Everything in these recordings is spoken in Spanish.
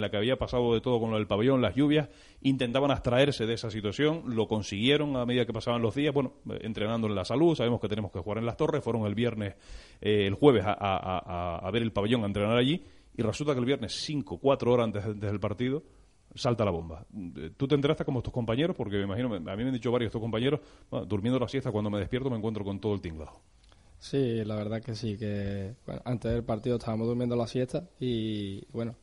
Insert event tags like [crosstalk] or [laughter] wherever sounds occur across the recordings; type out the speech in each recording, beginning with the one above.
la que había pasado de todo con lo del pabellón, las lluvias, intentaban abstraerse de esa situación, lo consiguieron a medida que pasaban los días, bueno, entrenando en la salud, sabemos que tenemos que jugar en las torres, fueron el viernes, eh, el jueves a, ver el pabellón, a entrenar allí, y resulta que el viernes, cinco, cuatro horas antes, del partido, salta la bomba. ¿Tú te enteraste como tus compañeros? Porque me imagino, a mí me han dicho varios tus compañeros, durmiendo la siesta, cuando me despierto me encuentro con todo el tinglado. Sí, la verdad que sí, que antes del partido estábamos durmiendo la siesta y bueno,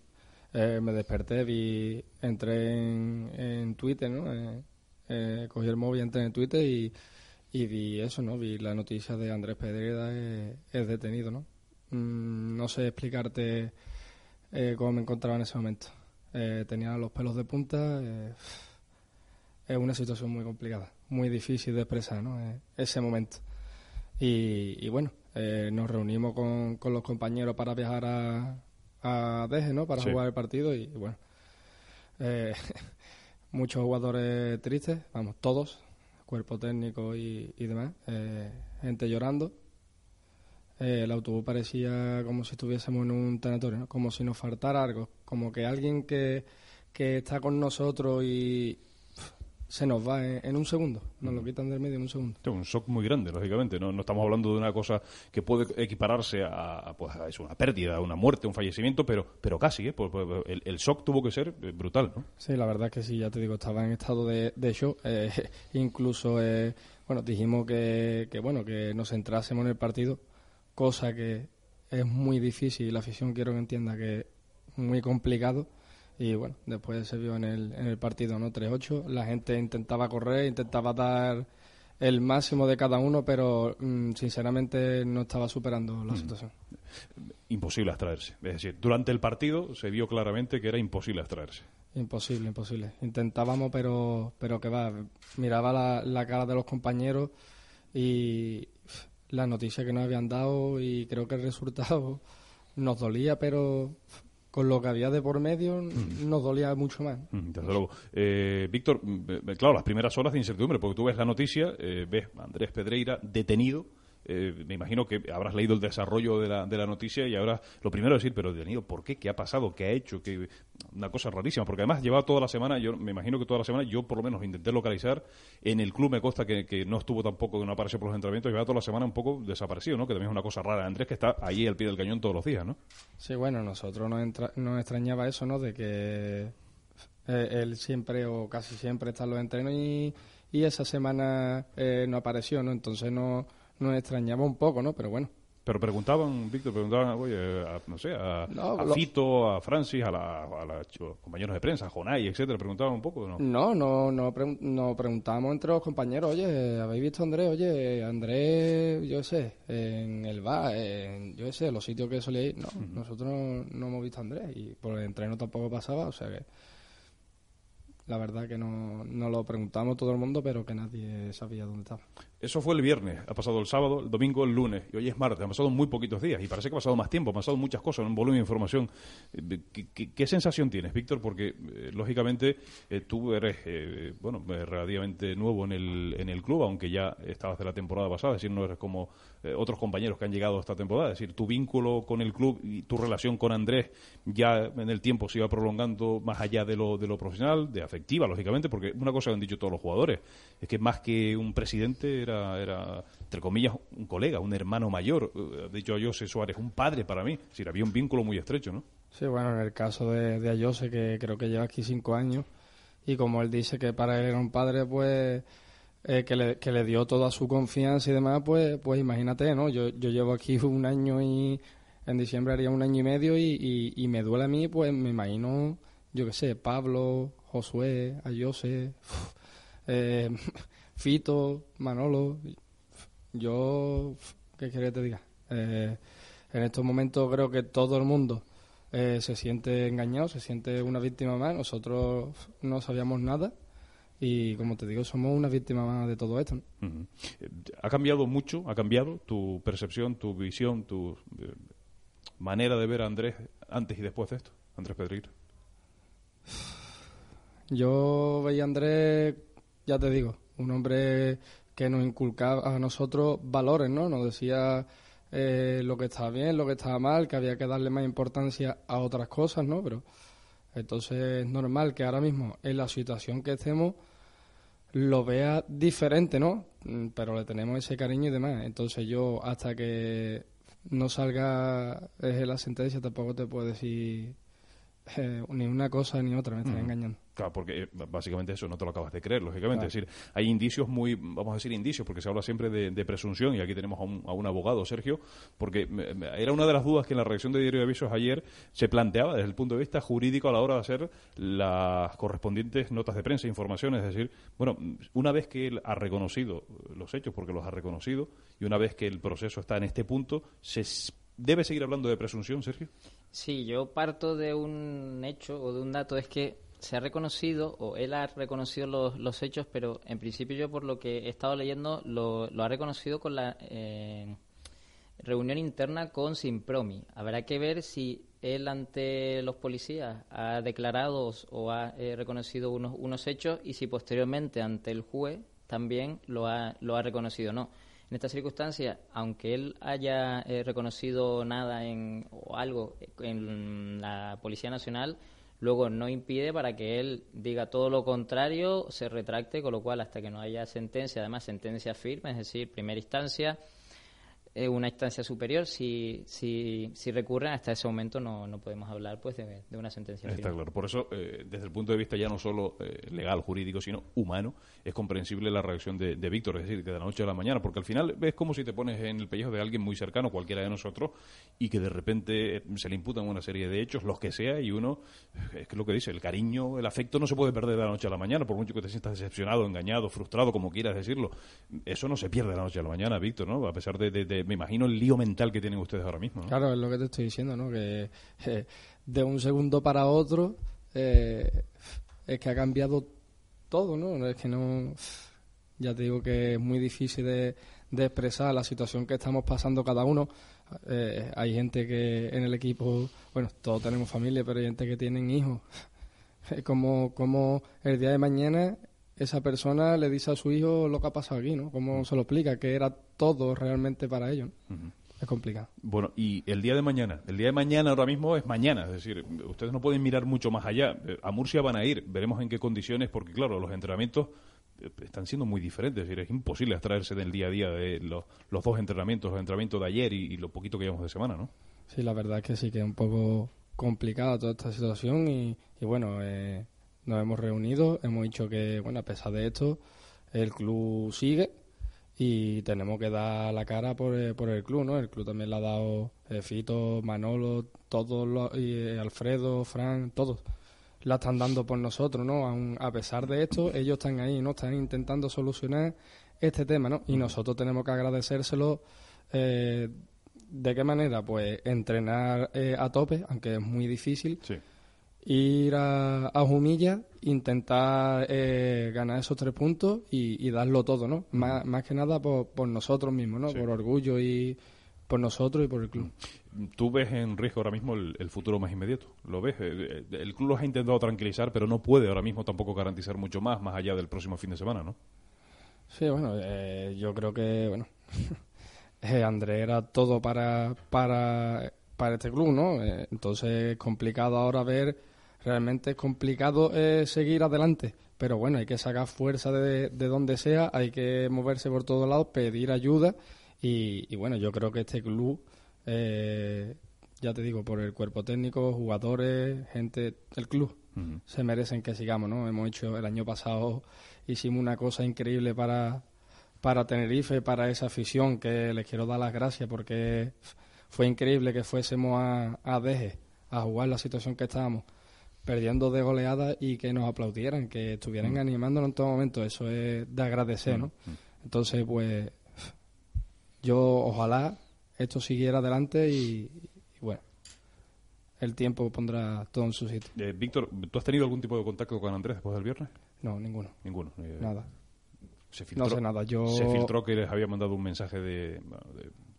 eh, me desperté, vi, entré en, Twitter, ¿no? Eh, eh, cogí el móvil, entré en Twitter y, vi eso, ¿no? Vi la noticia de Andrés Pedrera es, detenido, ¿no? Mm, no sé explicarte cómo me encontraba en ese momento. tenía los pelos de punta. es una situación muy complicada, muy difícil de expresar, ¿no? ese momento. Y, bueno, nos reunimos con, con los compañeros para viajar a, a Deje, ¿no? Para jugar el partido y, bueno, eh, [laughs] muchos jugadores tristes, vamos, todos, cuerpo técnico y, demás, eh, gente llorando. Eh, el autobús parecía como si estuviésemos en un tanatorio, ¿no? como si nos faltara algo, como que alguien que, que está con nosotros y, se nos va en, un segundo, nos lo quitan del medio en un segundo. Es un shock muy grande, lógicamente, no, no estamos hablando de una cosa que puede equipararse a, pues, a una pérdida, una muerte, un fallecimiento, pero, pero casi, ¿eh? Pues, pues, el, el, shock tuvo que ser eh, brutal, ¿no? Sí, la verdad es que sí, ya te digo, estaba en estado de, de shock, [laughs] eh, incluso, eh, bueno, dijimos que, que, bueno, que nos centrásemos en el partido, cosa que es muy difícil, la afición quiero que entienda que es muy complicado, y bueno, después se vio en el, en el partido, ¿no? 3-8. La gente intentaba correr, intentaba dar el máximo de cada uno, pero mm, sinceramente no estaba superando la mm. situación. Imposible abstraerse. Es decir, durante el partido se vio claramente que era imposible abstraerse. Imposible, imposible. Intentábamos, pero, pero que va. Miraba la, la cara de los compañeros y la noticia que nos habían dado y creo que el resultado [laughs] nos dolía, pero con lo que había de por medio mm. nos dolía mucho más. Mm, desde luego. Eh, Víctor, mm, claro, las primeras horas de incertidumbre, porque tú ves la noticia, eh, ves a Andrés Pedreira detenido eh, me imagino que habrás leído el desarrollo de la, de la noticia y ahora lo primero es decir, pero detenido, ¿por qué? ¿Qué ha pasado? ¿Qué ha hecho? que Una cosa rarísima, porque además llevaba toda la semana, yo me imagino que toda la semana, yo por lo menos intenté localizar, en el club me consta que, que no estuvo tampoco, que no apareció por los entrenamientos, llevaba toda la semana un poco desaparecido, ¿no? Que también es una cosa rara. Andrés que está ahí al pie del cañón todos los días, ¿no? Sí, bueno, nosotros nos, nos extrañaba eso, ¿no? De que eh, él siempre o casi siempre está en los entrenos y, y esa semana eh, no apareció, ¿no? Entonces no nos extrañaba un poco, ¿no? Pero bueno. Pero preguntaban, Víctor, preguntaban, oye, a, no sé, a, Fito, a Francis, a, los compañeros de prensa, a Jonay, etcétera, preguntaban un poco, ¿no? No, no, no, no preguntábamos entre los compañeros, oye, ¿habéis visto a Andrés? Oye, Andrés, yo sé, en el bar, en, yo sé, los sitios que solía ir. No, nosotros no, no, hemos visto a Andrés y por el entreno tampoco pasaba, o sea que la verdad que no, no lo preguntamos todo el mundo, pero que nadie sabía dónde estaba. Eso fue el viernes, ha pasado el sábado, el domingo, el lunes, y hoy es martes, han pasado muy poquitos días, y parece que ha pasado más tiempo, han pasado muchas cosas, un volumen de información. Eh, ¿Qué, sensación tienes, Víctor? Porque, eh, lógicamente, eh, tú eres, bueno, relativamente nuevo en el, en el club, aunque ya estabas de la temporada pasada, es decir, no eres como otros compañeros que han llegado esta temporada, es decir, tu vínculo con el club y tu relación con Andrés ya en el tiempo se iba prolongando más allá de lo, de lo profesional, de afectiva, lógicamente, porque una cosa que han dicho todos los jugadores, es que más que un presidente era, entre comillas, un colega, un hermano mayor. Eh, ha dicho Ayose Suárez, un padre para mí. Es había un vínculo muy estrecho, ¿no? Sí, bueno, en el caso de, de Ayose, que creo que lleva aquí cinco años, y como él dice que para él era un padre, pues... Eh, que, le, que le dio toda su confianza y demás, pues, pues imagínate, ¿no? Yo, yo llevo aquí un año y en diciembre haría un año y medio y, y, me duele a mí, pues me imagino, yo qué sé, Pablo, Josué, Ayose, [laughs] eh, Fito, Manolo. Yo, ¿qué quieres que te diga? Eh, en estos momentos creo que todo el mundo eh, se siente engañado, se siente una víctima más. Nosotros no sabíamos nada y, como te digo, somos una víctima más de todo esto. ¿Ha cambiado mucho? ¿Ha cambiado tu percepción, tu visión, tu eh, manera de ver a Andrés antes y después de esto? Andrés Pedrito. Yo veía a Andrés, ya te digo, un hombre que nos inculcaba a nosotros valores, ¿no? Nos decía eh, lo que estaba bien, lo que estaba mal, que había que darle más importancia a otras cosas, ¿no? Pero Entonces es normal que ahora mismo, en la situación que estemos, lo vea diferente, ¿no? Mm, pero le tenemos ese cariño y demás. Entonces yo, hasta que no salga eh, la sentencia, tampoco te puedo decir eh, ni una cosa ni otra, me estás engañando. Claro, porque eh, básicamente eso no te lo acabas de creer, lógicamente. Es decir, hay indicios muy, vamos a decir indicios, porque se habla siempre de, presunción, y aquí tenemos a un, a un, abogado, Sergio, porque era una de las dudas que en la reacción de Diario de Avisos ayer se planteaba desde el punto de vista jurídico a la hora de hacer las correspondientes notas de prensa, informaciones. Es decir, bueno, una vez que él ha reconocido los hechos, porque los ha reconocido, y una vez que el proceso está en este punto, se ¿Debe seguir hablando de presunción, Sergio? Sí, yo parto de un hecho o de un dato, es que se ha reconocido, o él ha reconocido los, los hechos, pero en principio yo por lo que he estado leyendo lo, lo ha reconocido con la eh, reunión interna con Simpromi. Habrá que ver si él ante los policías ha declarado o ha eh, reconocido unos, unos hechos y si posteriormente ante el juez también lo ha, lo ha reconocido o no. En estas circunstancias, aunque él haya eh, reconocido nada en, o algo en la Policía Nacional, luego no impide para que él diga todo lo contrario, se retracte, con lo cual hasta que no haya sentencia, además sentencia firme, es decir, primera instancia, eh, una instancia superior, si, si, si recurren, hasta ese momento no, no podemos hablar pues de, una sentencia Está claro. Por eso, eh, desde el punto de vista ya no solo eh, legal, jurídico, sino humano, es comprensible la reacción de, Víctor, es decir, que de la noche a la mañana, porque al final es como si te pones en el pellejo de alguien muy cercano, cualquiera de nosotros, y que de repente se le imputan una serie de hechos, los que sea, y uno, es que lo que dice, el cariño, el afecto no se puede perder de la noche a la mañana, por mucho que te sientas decepcionado, engañado, frustrado, como quieras decirlo. Eso no se pierde de la noche a la mañana, Víctor, ¿no? A pesar de me imagino el lío mental que tienen ustedes ahora mismo. Claro, es lo que te estoy diciendo, ¿no? Que eh, de un segundo para otro eh, es que ha cambiado todo, ¿no? Es que no. Ya te digo que es muy difícil de, expresar la situación que estamos pasando cada uno. Eh, hay gente que en el equipo, bueno, todos tenemos familia, pero hay gente que tienen hijos. Como, como el día de mañana esa persona le dice a su hijo lo que ha pasado aquí, ¿no? ¿Cómo se lo explica? Que era todo realmente para ellos. Es complicado. Bueno, y el día de mañana. El día de mañana ahora mismo es mañana. Es decir, ustedes no pueden mirar mucho más allá. A Murcia van a ir. Veremos en qué condiciones, porque claro, los entrenamientos eh, están siendo muy diferentes. Es decir, es imposible extraerse del día a día de los, dos entrenamientos, el entrenamiento de ayer y, lo poquito que llevamos de semana, ¿no? Sí, la verdad es que sí, que es un poco complicada toda esta situación y, y bueno, eh, nos hemos reunido, hemos dicho que, bueno, a pesar de esto, el club sigue y tenemos que dar la cara por, eh, por el club, ¿no? El club también le ha dado eh, Fito, Manolo, todos los, y, eh, Alfredo, Fran, todos la están dando por nosotros, ¿no? a pesar de esto, ellos están ahí, ¿no? Están intentando solucionar este tema, ¿no? Y nosotros tenemos que agradecérselo. ¿De qué manera? Pues entrenar a tope, aunque es muy difícil. Sí ir a, a Jumilla, intentar eh, ganar esos tres puntos y, darlo todo, ¿no? Más, más que nada por, por nosotros mismos, ¿no? Por orgullo y por nosotros y por el club. ¿Tú ves en riesgo ahora mismo el, futuro más inmediato? ¿Lo ves? Eh, eh, el, club los ha intentado tranquilizar, pero no puede ahora mismo tampoco garantizar mucho más, más allá del próximo fin de semana, ¿no? Sí, bueno, yo creo que, bueno, [laughs] André era todo para, para, para este club, ¿no? entonces es complicado ahora ver realmente es complicado eh, seguir adelante. Pero bueno, hay que sacar fuerza de, donde sea, hay que moverse por todos lados, pedir ayuda. Y, bueno, yo creo que este club, eh, ya te digo, por el cuerpo técnico, jugadores, gente del club, se merecen que sigamos, ¿no? Hemos hecho, el año pasado hicimos una cosa increíble para, para Tenerife, para esa afición, que les quiero dar las gracias porque fue increíble que fuésemos a, a Deje a jugar la situación que estábamos perdiendo de goleada y que nos aplaudieran, que estuvieran mm. animándonos en todo momento. Eso es de agradecer, ¿no? Mm, mm. Entonces, pues, yo ojalá esto siguiera adelante y, bueno, el tiempo pondrá todo en su sitio. Eh, Víctor, ¿tú has tenido algún tipo de contacto con Andrés después del viernes? No, ninguno. Ninguno. Eh, nada. Se filtró, no sé nada. Yo... Se filtró que les había mandado un mensaje de,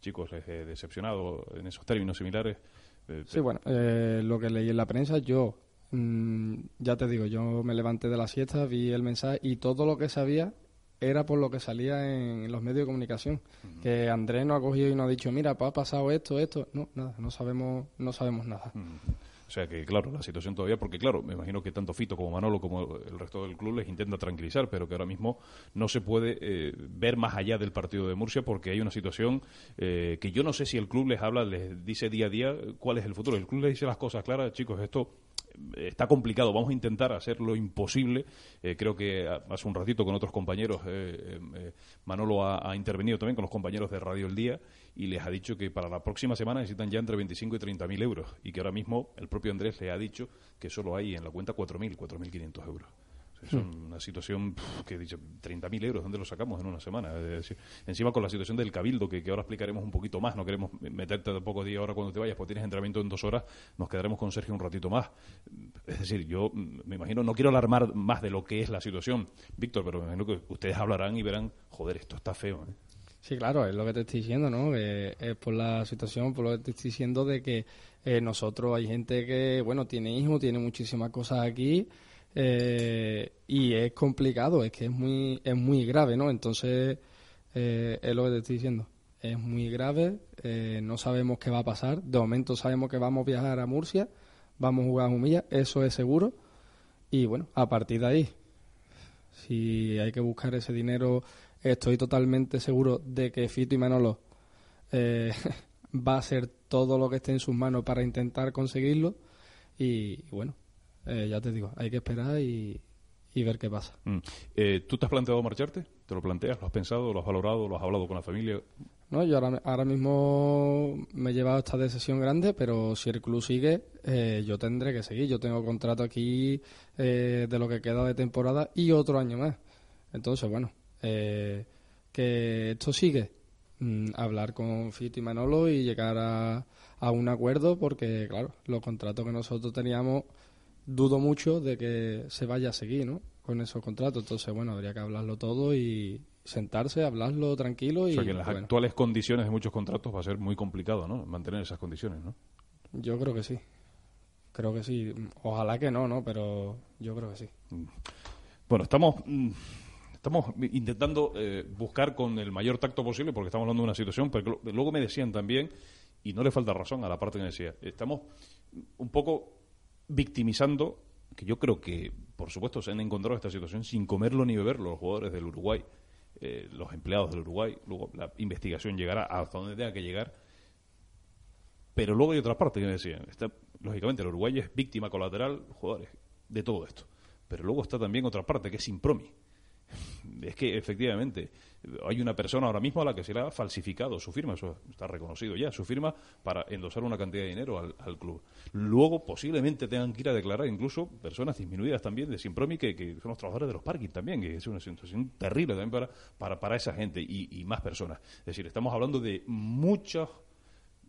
chicos eh, decepcionados en esos términos similares. sí, bueno, lo que leí en la prensa, yo Mm, ya te digo, yo me levanté de la siesta, vi el mensaje y todo lo que sabía era por lo que salía en, los medios de comunicación. Que Andrés no ha cogido y no ha dicho, mira, pues ha pasado esto, esto. No, nada, no sabemos, no sabemos nada. O sea que, claro, la situación todavía, porque claro, me imagino que tanto Fito como Manolo como el resto del club les intenta tranquilizar, pero que ahora mismo no se puede eh, ver más allá del partido de Murcia porque hay una situación eh, que yo no sé si el club les habla, les dice día a día cuál es el futuro. El club les dice las cosas claras, chicos, esto está complicado, vamos a intentar hacer lo imposible. Eh, creo que hace un ratito con otros compañeros, Manolo ha, ha, intervenido también con los compañeros de Radio El Día y les ha dicho que para la próxima semana necesitan ya entre 25 y 30 mil euros y que ahora mismo el propio Andrés le ha dicho que solo hay en la cuenta 4.000, 4.500 euros. Es hmm. una situación que he dicho, 30.000 euros, ¿dónde lo sacamos en una semana? encima con la situación del cabildo, que, ahora explicaremos un poquito más, no queremos meterte tampoco día ahora cuando te vayas, porque tienes entrenamiento en dos horas, nos quedaremos con Sergio un ratito más. Es decir, yo me imagino, no quiero alarmar más de lo que es la situación, Víctor, pero me imagino que ustedes hablarán y verán, joder, esto está feo. ¿eh? Sí, claro, es lo que te estoy diciendo, ¿no? es por la situación, por lo que te estoy diciendo de que eh, nosotros hay gente que, bueno, tiene hijos, tiene muchísimas cosas aquí eh, y es complicado, es que es muy, es muy grave, ¿no? Entonces, eh, es lo que te estoy diciendo. Es muy grave, no sabemos qué va a pasar. De momento sabemos que vamos a viajar a Murcia, vamos a jugar a Humilla, eso es seguro. Y bueno, a partir de ahí, si hay que buscar ese dinero Estoy totalmente seguro de que Fito y Manolo eh, [laughs] va a hacer todo lo que esté en sus manos para intentar conseguirlo. Y, bueno, eh, ya te digo, hay que esperar y, ver qué pasa. Mm. Eh, ¿Tú te has planteado marcharte? ¿Te lo planteas? ¿Lo has pensado? ¿Lo has valorado? ¿Lo has hablado con la familia? No, yo ahora, ahora mismo me he llevado esta decisión grande, pero si el club sigue, yo tendré que seguir. Yo tengo contrato aquí de lo que queda de temporada y otro año más. Entonces, bueno, eh, que esto sigue. Mm, hablar con Fito y Manolo y llegar a, a un acuerdo porque, claro, los contratos que nosotros teníamos, dudo mucho de que se vaya a seguir, ¿no? Con esos contratos. Entonces, bueno, habría que hablarlo todo y sentarse, hablarlo tranquilo. Y, o sea, que en las actuales condiciones de muchos contratos va a ser muy complicado, ¿no? Mantener esas condiciones, ¿no? Yo creo que sí. Creo que sí. Ojalá que no, ¿no? Pero yo creo que sí. Mm. Bueno, estamos mm, estamos intentando eh, buscar con el mayor tacto posible, porque estamos hablando de una situación, pero luego me decían también, y no le falta razón a la parte que me decía, estamos un poco victimizando, que yo creo que, por supuesto, se han encontrado esta situación sin comerlo ni beberlo los jugadores del Uruguay, eh, los empleados del Uruguay, luego la investigación llegará hasta donde tenga que llegar, pero luego hay otra parte que me decían, está, lógicamente el Uruguay es víctima colateral, jugadores, de todo esto, pero luego está también otra parte que es Impromi. [laughs] Es que efectivamente hay una persona ahora mismo a la que se le ha falsificado su firma, eso está reconocido ya, su firma para endosar una cantidad de dinero al, club. Luego posiblemente tengan que ir a declarar incluso personas disminuidas también de Simpromi que, que son los trabajadores de los parkings también, que es una situación terrible también para, para, para esa gente y, y más personas. Es decir, estamos hablando de muchos,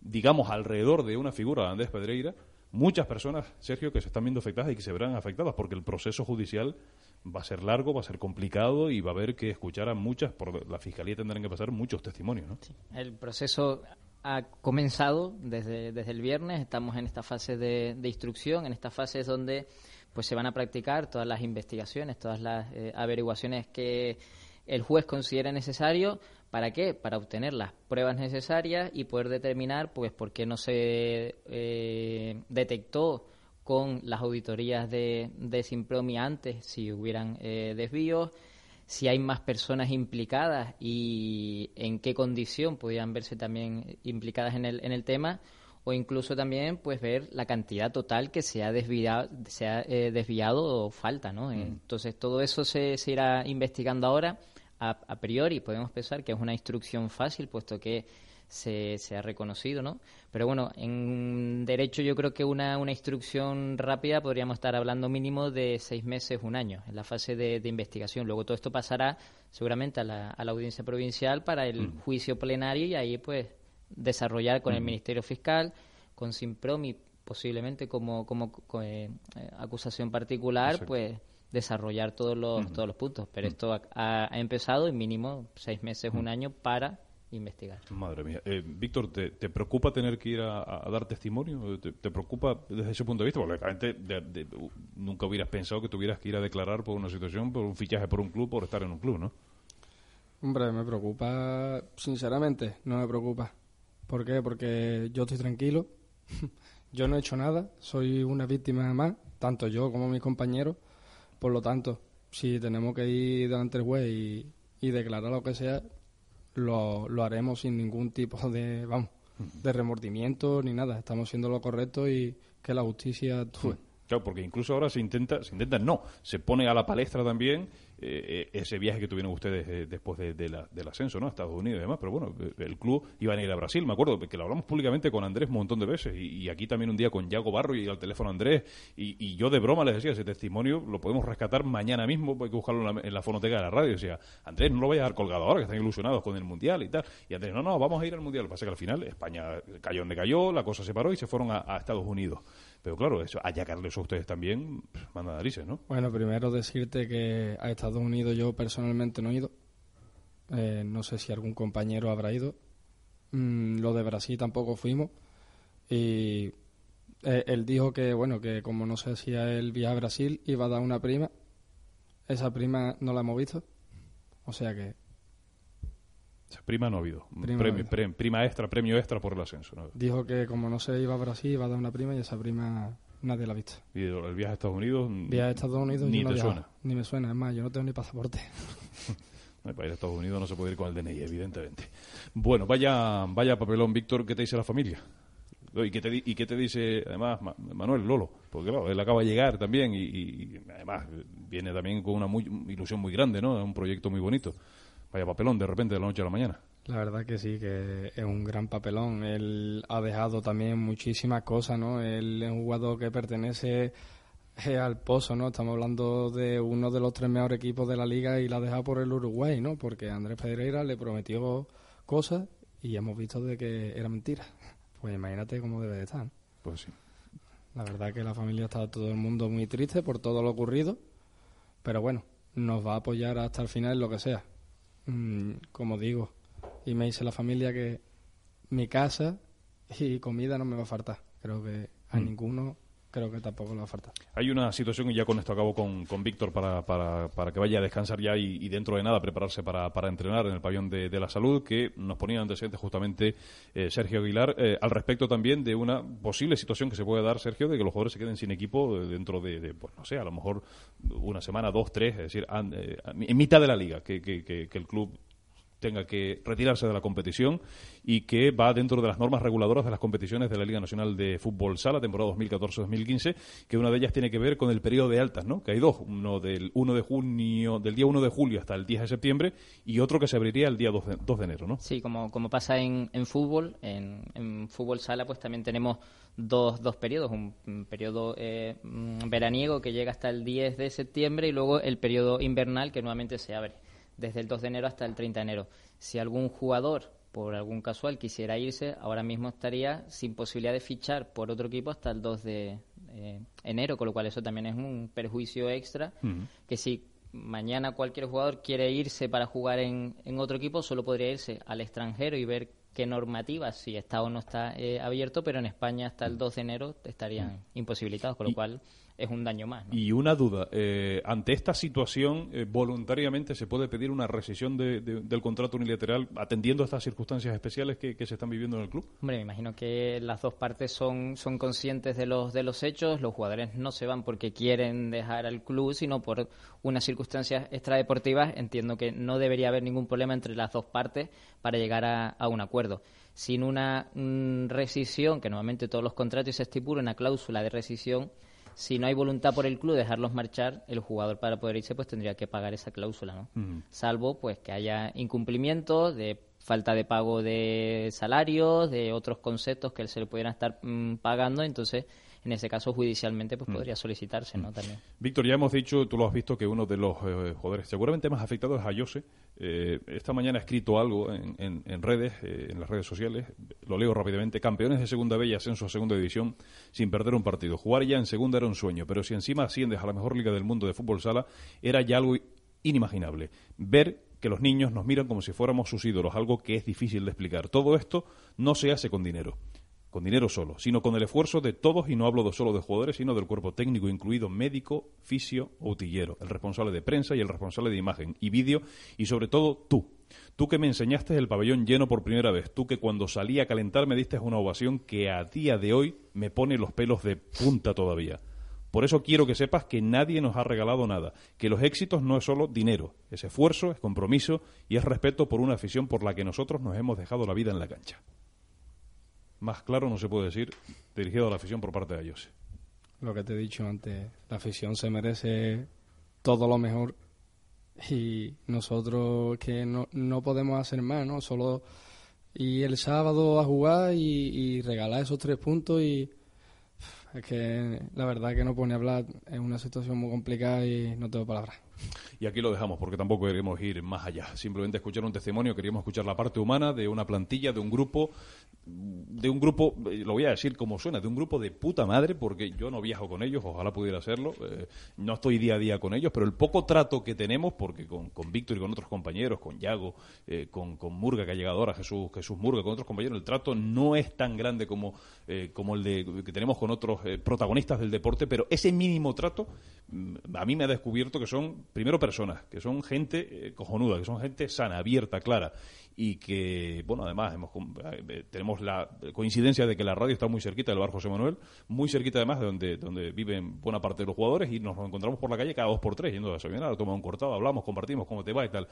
digamos, alrededor de una figura de Andrés Pedreira, muchas personas, Sergio, que se están viendo afectadas y que se verán afectadas porque el proceso judicial va a ser largo, va a ser complicado y va a haber que escuchar a muchas, por la Fiscalía tendrán que pasar muchos testimonios. ¿no? El proceso ha comenzado desde, desde el viernes, estamos en esta fase de, instrucción, en esta fase donde pues se van a practicar todas las investigaciones, todas las eh, averiguaciones que el juez considere necesario. ¿Para qué? Para obtener las pruebas necesarias y poder determinar pues por qué no se eh, detectó con las auditorías de, de Simpromi antes, si hubieran eh, desvíos, si hay más personas implicadas y en qué condición podrían verse también implicadas en el, en el tema, o incluso también pues ver la cantidad total que se ha desviado, se ha, eh, desviado o falta, ¿no? Mm. Entonces todo eso se, se irá investigando ahora. A, a, priori podemos pensar que es una instrucción fácil, puesto que se, se, ha reconocido, ¿no? Pero bueno, en derecho yo creo que una, una instrucción rápida podríamos estar hablando mínimo de seis meses, un año, en la fase de, investigación. Luego todo esto pasará seguramente a la, a la audiencia provincial para el mm. juicio plenario y ahí pues desarrollar con el mm. Ministerio Fiscal, con Simpromi posiblemente como, como eh, acusación particular, pues desarrollar todos los, mm. todos los puntos. Pero esto ha, ha, empezado en mínimo seis meses, un año para investigar. Madre mía. Eh, Víctor, ¿te, preocupa tener que ir a, dar testimonio? ¿Te, preocupa desde ese punto de vista? Porque realmente nunca hubieras pensado que tuvieras que ir a declarar por una situación, por un fichaje por un club, por estar en un club, ¿no? Hombre, me preocupa, sinceramente, no me preocupa. ¿Por qué? Porque yo estoy tranquilo. [laughs] yo no he hecho nada, soy una víctima más, tanto yo como mis compañeros. Por lo tanto, si tenemos que ir delante del juez y, y declarar lo que sea, lo, lo haremos sin ningún tipo de, vamos, de remordimiento ni nada. Estamos haciendo lo correcto y que la justicia actúe. Claro, porque incluso ahora se intenta, se intenta no, se pone a la palestra también eh, eh, ese viaje que tuvieron ustedes eh, después de, del ascenso, ¿no? A Estados Unidos y demás. Pero bueno, el club iba a ir a Brasil, me acuerdo, que lo hablamos públicamente con Andrés un montón de veces. Y, aquí también un día con Yago Barro y al teléfono Andrés. Y, yo de broma les decía, ese testimonio lo podemos rescatar mañana mismo, hay que buscarlo en la, fonoteca de la radio. Decía, Andrés, no lo vayas a dar colgado ahora, que están ilusionados con el Mundial y tal. Y Andrés, no, no, vamos a ir al Mundial. Lo que pasa que al final España cayó donde cayó, la cosa se paró y se fueron a, Estados Unidos. Pero claro, eso, allacarles a ustedes también, manda narices, ¿no? Bueno, primero decirte que a Estados Unidos yo personalmente no he ido. Eh, no sé si algún compañero habrá ido. Mm, lo de Brasil tampoco fuimos. Y eh, él dijo que, bueno, que como no se hacía el viaje a Brasil, iba a dar una prima. Esa prima no la hemos visto. O sea que. Prima no ha habido. Prima, extra, premio extra por el ascenso. Dijo que como no se iba a Brasil, iba a dar una prima y esa prima Nadie la ha visto. ¿Y el viaje a Estados Unidos? Viaje a Estados Unidos ni te suena. Ni me suena, es más, yo no tengo ni pasaporte. [laughs] para ir a Estados Unidos no se puede ir con el DNI, evidentemente. Bueno, vaya, vaya papelón, Víctor, ¿qué te dice la familia? ¿Y qué, te, ¿Y qué te dice, además, Manuel Lolo? Porque, claro, él acaba de llegar también y, además viene también con una muy, ilusión muy grande, ¿no? Un proyecto muy bonito. Vaya papelón, de repente, de la noche a la mañana. La verdad que sí, que es un gran papelón. Él ha dejado también muchísimas cosas, ¿no? Él es un jugador que pertenece eh, al Pozo, ¿no? Estamos hablando de uno de los tres mejores equipos de la liga y la ha dejado por el Uruguay, ¿no? Porque Andrés Pedreira le prometió cosas y hemos visto de que era mentira. Pues imagínate cómo debe de estar. Pues sí. La verdad que la familia está todo el mundo muy triste por todo lo ocurrido, pero bueno, nos va a apoyar hasta el final lo que sea. Mm, como digo, y me dice la familia que mi casa y comida no me va a faltar. Creo que a mm. ninguno creo que tampoco le va a faltar. Hay una situación, y ya con esto acabo con, con Víctor, para, para, para, que vaya a descansar ya y, dentro de nada prepararse para, para entrenar en el pabellón de, la salud, que nos ponía antecedentes justamente eh, Sergio Aguilar, eh, al respecto también de una posible situación que se puede dar, Sergio, de que los jugadores se queden sin equipo dentro de, pues no sé, a lo mejor una semana, dos, tres, es decir, eh, en mitad de la liga, que, que, que el club tenga que retirarse de la competición y que va dentro de las normas reguladoras de las competiciones de la Liga Nacional de Fútbol Sala, temporada 2014-2015, que una de ellas tiene que ver con el periodo de altas, ¿no? Que hay dos, uno del 1 de junio, del día 1 de julio hasta el 10 de septiembre y otro que se abriría el día 2 de, enero, ¿no? Sí, como, como pasa en, en fútbol, en, Fútbol Sala pues también tenemos dos, dos periodos, un, periodo eh, mm, veraniego que llega hasta el 10 de septiembre y luego el periodo invernal que nuevamente se abre desde el 2 de enero hasta el 30 de enero. Si algún jugador, por algún casual, quisiera irse, ahora mismo estaría sin posibilidad de fichar por otro equipo hasta el 2 de eh, enero, con lo cual eso también es un perjuicio extra, que si mañana cualquier jugador quiere irse para jugar en, en, otro equipo, solo podría irse al extranjero y ver qué normativa, si está o no está eh, abierto, pero en España hasta el 2 de enero estarían imposibilitados, con lo cual es un daño más. Y una duda, eh, ante esta situación, eh, voluntariamente se puede pedir una rescisión del contrato unilateral atendiendo a estas circunstancias especiales que, se están viviendo en el club. Hombre, me imagino que las dos partes son, son conscientes de los, de los hechos, los jugadores no se van porque quieren dejar al club, sino por unas circunstancias extradeportivas. Entiendo que no debería haber ningún problema entre las dos partes para llegar a, un acuerdo sin una mm, rescisión, que normalmente todos los contratos se estipulan una cláusula de rescisión, si no hay voluntad por el club de dejarlos marchar, el jugador para poder irse pues tendría que pagar esa cláusula, ¿no? Salvo pues que haya incumplimiento de falta de pago de salarios, de otros conceptos que él se le pudieran estar mm, pagando, entonces en ese caso judicialmente pues mm. podría solicitarse, ¿no? Mm. También. Víctor, ya hemos dicho, tú lo has visto, que uno de los eh, jugadores seguramente más afectados es Ayose. Eh, esta mañana ha escrito algo en, en, redes, eh, en las redes sociales, lo leo rápidamente, campeones de segunda B y ascenso a segunda división sin perder un partido. Jugar ya en segunda era un sueño, pero si encima asciendes a la mejor liga del mundo de fútbol sala, era ya algo inimaginable. Ver que los niños nos miran como si fuéramos sus ídolos, algo que es difícil de explicar. Todo esto no se hace con dinero con dinero solo, sino con el esfuerzo de todos, y no hablo solo de jugadores, sino del cuerpo técnico, incluido médico, fisio o utillero, el responsable de prensa y el responsable de imagen y vídeo, y sobre todo tú, Tú que me enseñaste el pabellón lleno por primera vez, tú que cuando salí a calentar me diste una ovación que a día de hoy me pone los pelos de punta todavía. Por eso quiero que sepas que nadie nos ha regalado nada, que los éxitos no es solo dinero, es esfuerzo, es compromiso y es respeto por una afición por la que nosotros nos hemos dejado la vida en la cancha. Más claro no se puede decir dirigido a la afición por parte de Ayose. Lo que te he dicho antes, la afición se merece todo lo mejor y nosotros que no, no podemos hacer más, ¿no? Solo ir el sábado a jugar y, y regalar esos tres puntos y es que la verdad que no pone a hablar, es una situación muy complicada y no tengo palabras. Y aquí lo dejamos porque tampoco queremos ir más allá. Simplemente escuchar un testimonio, queríamos escuchar la parte humana de una plantilla, de un grupo, de un grupo, eh, lo voy a decir como suena, de un grupo de puta madre, porque yo no viajo con ellos, ojalá pudiera hacerlo, eh, no estoy día a día con ellos, pero el poco trato que tenemos, porque con, con Víctor y con otros compañeros, con Yago, eh, con, con, Murga, que ha llegado ahora, Jesús, Jesús Murga, con otros compañeros, el trato no es tan grande como, como el de, que tenemos con otros protagonistas del deporte, pero ese mínimo trato mm, a mí me ha descubierto que son, primero, personas, que son gente eh, cojonuda, que son gente sana, abierta, clara y que, bueno, además hemos, eh, tenemos la coincidencia de que la radio está muy cerquita del bar José Manuel, muy cerquita además de donde, donde viven buena parte de los jugadores y nos encontramos por la calle cada dos por tres yendo a desayunar, tomar un cortado, hablamos, compartimos cómo te va y tal.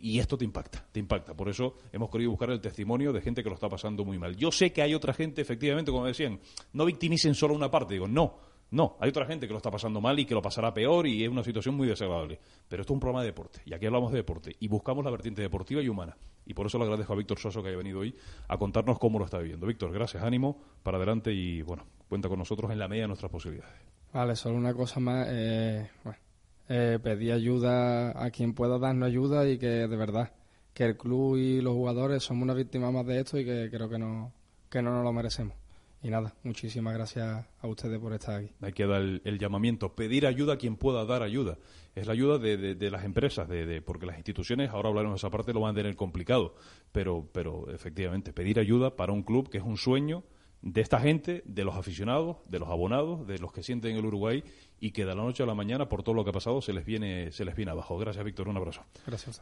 Y esto te impacta, te impacta. Por eso hemos querido buscar el testimonio de gente que lo está pasando muy mal. Yo sé que hay otra gente, efectivamente, como decían, no victimicen solo una parte, digo, no no, hay otra gente que lo está pasando mal y que lo pasará peor y es una situación muy desagradable. Pero esto es un programa de deporte y aquí hablamos de deporte y buscamos la vertiente deportiva y humana. Y por eso le agradezco a Víctor Soso que haya venido hoy a contarnos cómo lo está viviendo. Víctor, gracias, ánimo, para adelante y bueno, cuenta con nosotros en la media de nuestras posibilidades. Vale, solo una cosa más. Eh, eh, pedir ayuda a quien pueda darnos ayuda y que de verdad que el club y los jugadores somos una víctima más de esto y que creo que no, que no nos lo merecemos. Y nada, muchísimas gracias a ustedes por estar aquí. Hay que dar el, llamamiento, pedir ayuda a quien pueda dar ayuda. Es la ayuda de, de, las empresas, de, porque las instituciones, ahora hablaremos de esa parte, lo van a tener complicado. Pero, pero efectivamente, pedir ayuda para un club que es un sueño de esta gente, de los aficionados, de los abonados, de los que sienten el Uruguay y que de la noche a la mañana, por todo lo que ha pasado, se les viene, se les viene abajo. Gracias, Víctor. Un abrazo. Gracias.